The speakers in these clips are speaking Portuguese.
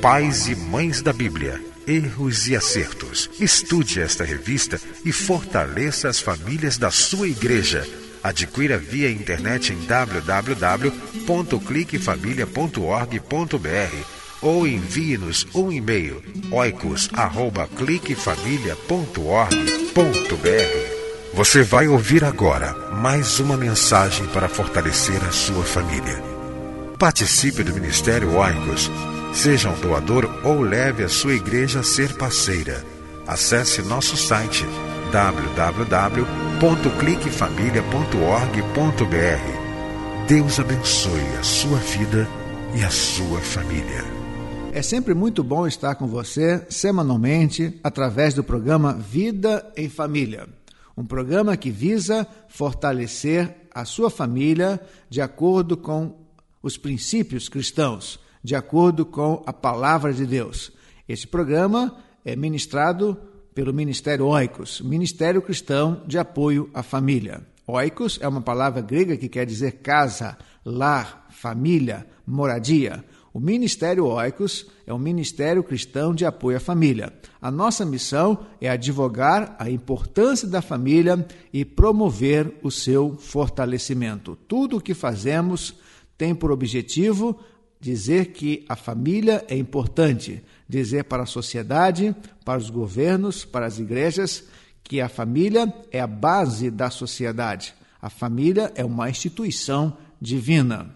Pais e Mães da Bíblia. Erros e acertos. Estude esta revista e fortaleça as famílias da sua igreja. Adquira via internet em www.cliquefamilia.org.br ou envie-nos um e-mail oicos@cliquefamilia.org.br. Você vai ouvir agora mais uma mensagem para fortalecer a sua família. Participe do Ministério Oicos Seja um doador ou leve a sua igreja a ser parceira. Acesse nosso site www.cliquefamilia.org.br. Deus abençoe a sua vida e a sua família. É sempre muito bom estar com você semanalmente através do programa Vida em Família. Um programa que visa fortalecer a sua família de acordo com os princípios cristãos de acordo com a palavra de Deus. Esse programa é ministrado pelo Ministério Oikos, Ministério Cristão de Apoio à Família. Oikos é uma palavra grega que quer dizer casa, lar, família, moradia. O Ministério Oikos é um ministério cristão de apoio à família. A nossa missão é advogar a importância da família e promover o seu fortalecimento. Tudo o que fazemos tem por objetivo dizer que a família é importante, dizer para a sociedade, para os governos, para as igrejas, que a família é a base da sociedade. A família é uma instituição divina.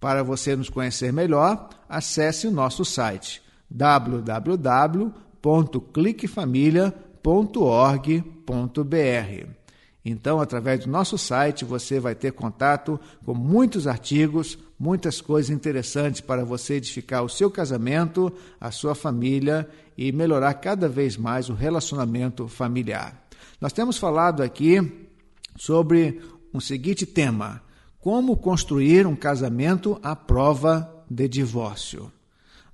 Para você nos conhecer melhor, acesse o nosso site www.cliquefamilia.org.br. Então, através do nosso site, você vai ter contato com muitos artigos, muitas coisas interessantes para você edificar o seu casamento, a sua família e melhorar cada vez mais o relacionamento familiar. Nós temos falado aqui sobre um seguinte tema: como construir um casamento à prova de divórcio.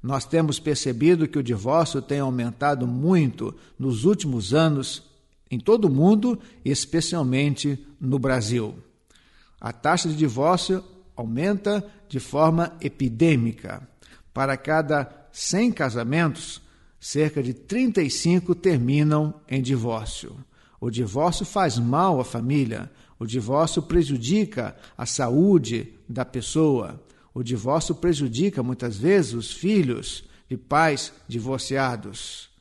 Nós temos percebido que o divórcio tem aumentado muito nos últimos anos em todo o mundo, especialmente no Brasil. A taxa de divórcio aumenta de forma epidêmica. Para cada 100 casamentos, cerca de 35 terminam em divórcio. O divórcio faz mal à família, o divórcio prejudica a saúde da pessoa, o divórcio prejudica muitas vezes os filhos de pais divorciados.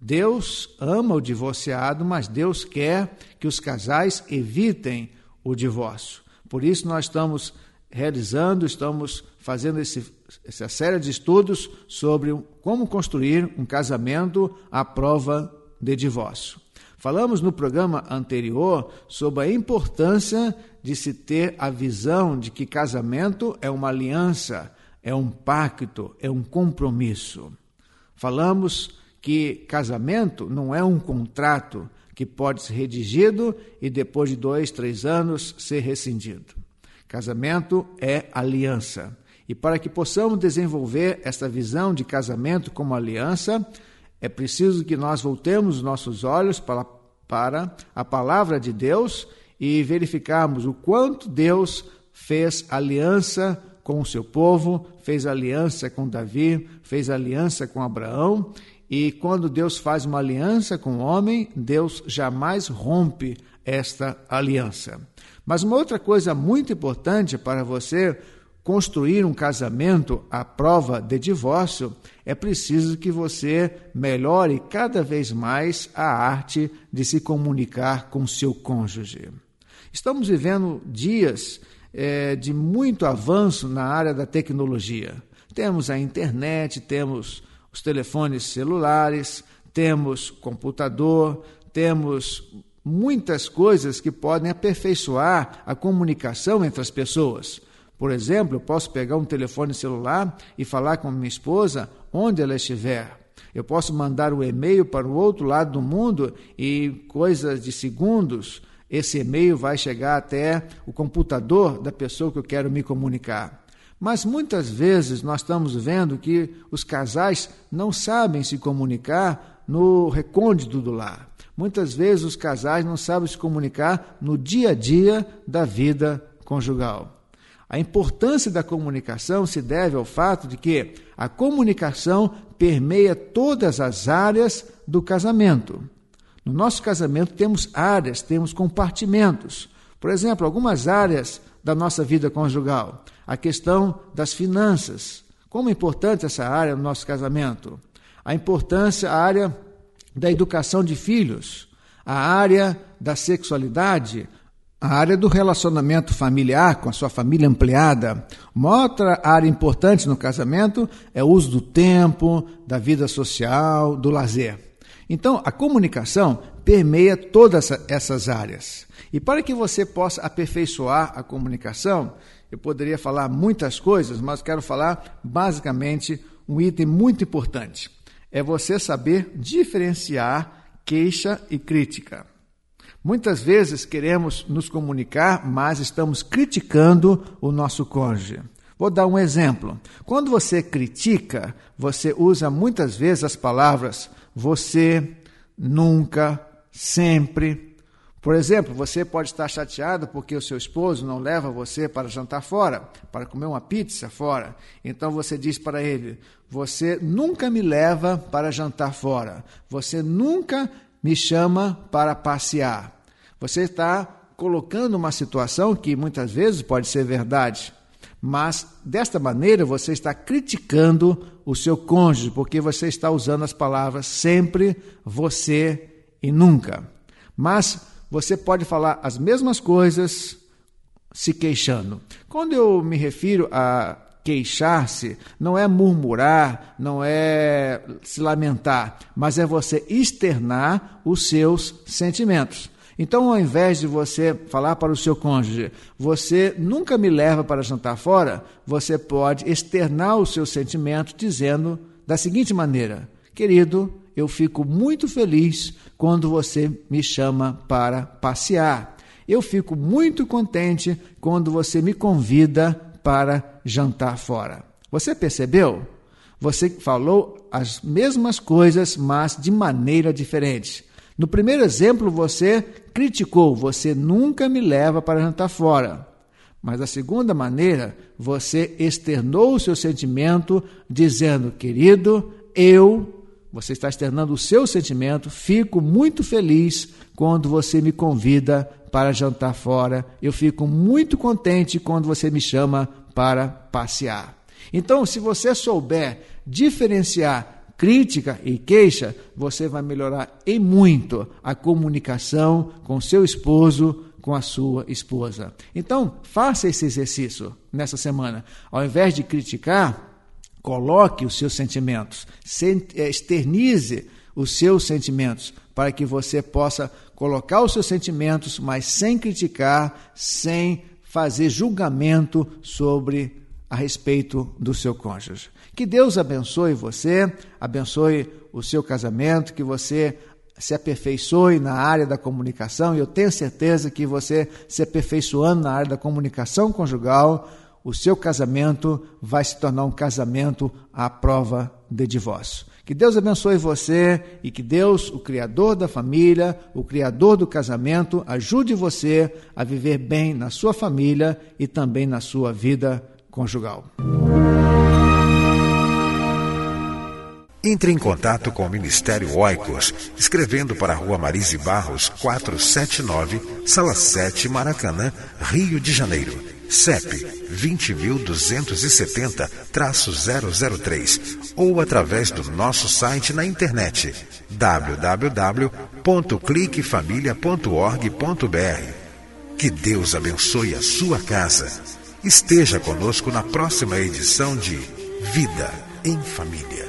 Deus ama o divorciado, mas Deus quer que os casais evitem o divórcio. Por isso, nós estamos realizando, estamos fazendo esse, essa série de estudos sobre como construir um casamento à prova de divórcio. Falamos no programa anterior sobre a importância de se ter a visão de que casamento é uma aliança, é um pacto, é um compromisso. Falamos que casamento não é um contrato que pode ser redigido e depois de dois, três anos ser rescindido. Casamento é aliança. E para que possamos desenvolver esta visão de casamento como aliança, é preciso que nós voltemos os nossos olhos para, para a palavra de Deus e verificarmos o quanto Deus fez aliança com o seu povo, fez aliança com Davi, fez aliança com Abraão e quando Deus faz uma aliança com o homem, Deus jamais rompe esta aliança. Mas uma outra coisa muito importante para você construir um casamento à prova de divórcio, é preciso que você melhore cada vez mais a arte de se comunicar com seu cônjuge. Estamos vivendo dias é, de muito avanço na área da tecnologia. Temos a internet, temos os telefones celulares, temos computador, temos muitas coisas que podem aperfeiçoar a comunicação entre as pessoas. Por exemplo, eu posso pegar um telefone celular e falar com minha esposa onde ela estiver. Eu posso mandar um e-mail para o outro lado do mundo e, coisas de segundos, esse e-mail vai chegar até o computador da pessoa que eu quero me comunicar. Mas muitas vezes nós estamos vendo que os casais não sabem se comunicar no recôndito do lar. Muitas vezes os casais não sabem se comunicar no dia a dia da vida conjugal. A importância da comunicação se deve ao fato de que a comunicação permeia todas as áreas do casamento. No nosso casamento temos áreas, temos compartimentos. Por exemplo, algumas áreas da nossa vida conjugal. A questão das finanças. Como é importante essa área no nosso casamento? A importância, a área da educação de filhos, a área da sexualidade, a área do relacionamento familiar com a sua família ampliada. Uma outra área importante no casamento é o uso do tempo, da vida social, do lazer. Então, a comunicação permeia todas essas áreas. E para que você possa aperfeiçoar a comunicação, eu poderia falar muitas coisas, mas quero falar basicamente um item muito importante. É você saber diferenciar queixa e crítica. Muitas vezes queremos nos comunicar, mas estamos criticando o nosso cônjuge. Vou dar um exemplo. Quando você critica, você usa muitas vezes as palavras você, nunca, sempre. Por exemplo, você pode estar chateado porque o seu esposo não leva você para jantar fora, para comer uma pizza fora. Então você diz para ele: Você nunca me leva para jantar fora. Você nunca me chama para passear. Você está colocando uma situação que muitas vezes pode ser verdade, mas desta maneira você está criticando o seu cônjuge, porque você está usando as palavras sempre, você e nunca. Mas você pode falar as mesmas coisas se queixando. Quando eu me refiro a queixar-se, não é murmurar, não é se lamentar, mas é você externar os seus sentimentos. Então, ao invés de você falar para o seu cônjuge, você nunca me leva para jantar fora, você pode externar o seu sentimento dizendo da seguinte maneira: Querido, eu fico muito feliz quando você me chama para passear. Eu fico muito contente quando você me convida para jantar fora. Você percebeu? Você falou as mesmas coisas, mas de maneira diferente. No primeiro exemplo, você criticou, você nunca me leva para jantar fora. Mas da segunda maneira, você externou o seu sentimento, dizendo: querido, eu, você está externando o seu sentimento, fico muito feliz quando você me convida para jantar fora, eu fico muito contente quando você me chama para passear. Então, se você souber diferenciar crítica e queixa, você vai melhorar em muito a comunicação com seu esposo, com a sua esposa. Então, faça esse exercício nessa semana. Ao invés de criticar, coloque os seus sentimentos, eh, externize os seus sentimentos, para que você possa colocar os seus sentimentos, mas sem criticar, sem fazer julgamento sobre a respeito do seu cônjuge. Que Deus abençoe você, abençoe o seu casamento, que você se aperfeiçoe na área da comunicação, e eu tenho certeza que você se aperfeiçoando na área da comunicação conjugal, o seu casamento vai se tornar um casamento à prova de divórcio. Que Deus abençoe você e que Deus, o Criador da família, o Criador do casamento, ajude você a viver bem na sua família e também na sua vida conjugal. Entre em contato com o Ministério Oicos, escrevendo para a Rua Marise Barros, 479, Sala 7, Maracanã, Rio de Janeiro. CEP 20.270-003 ou através do nosso site na internet www.cliquefamilia.org.br Que Deus abençoe a sua casa. Esteja conosco na próxima edição de Vida em Família.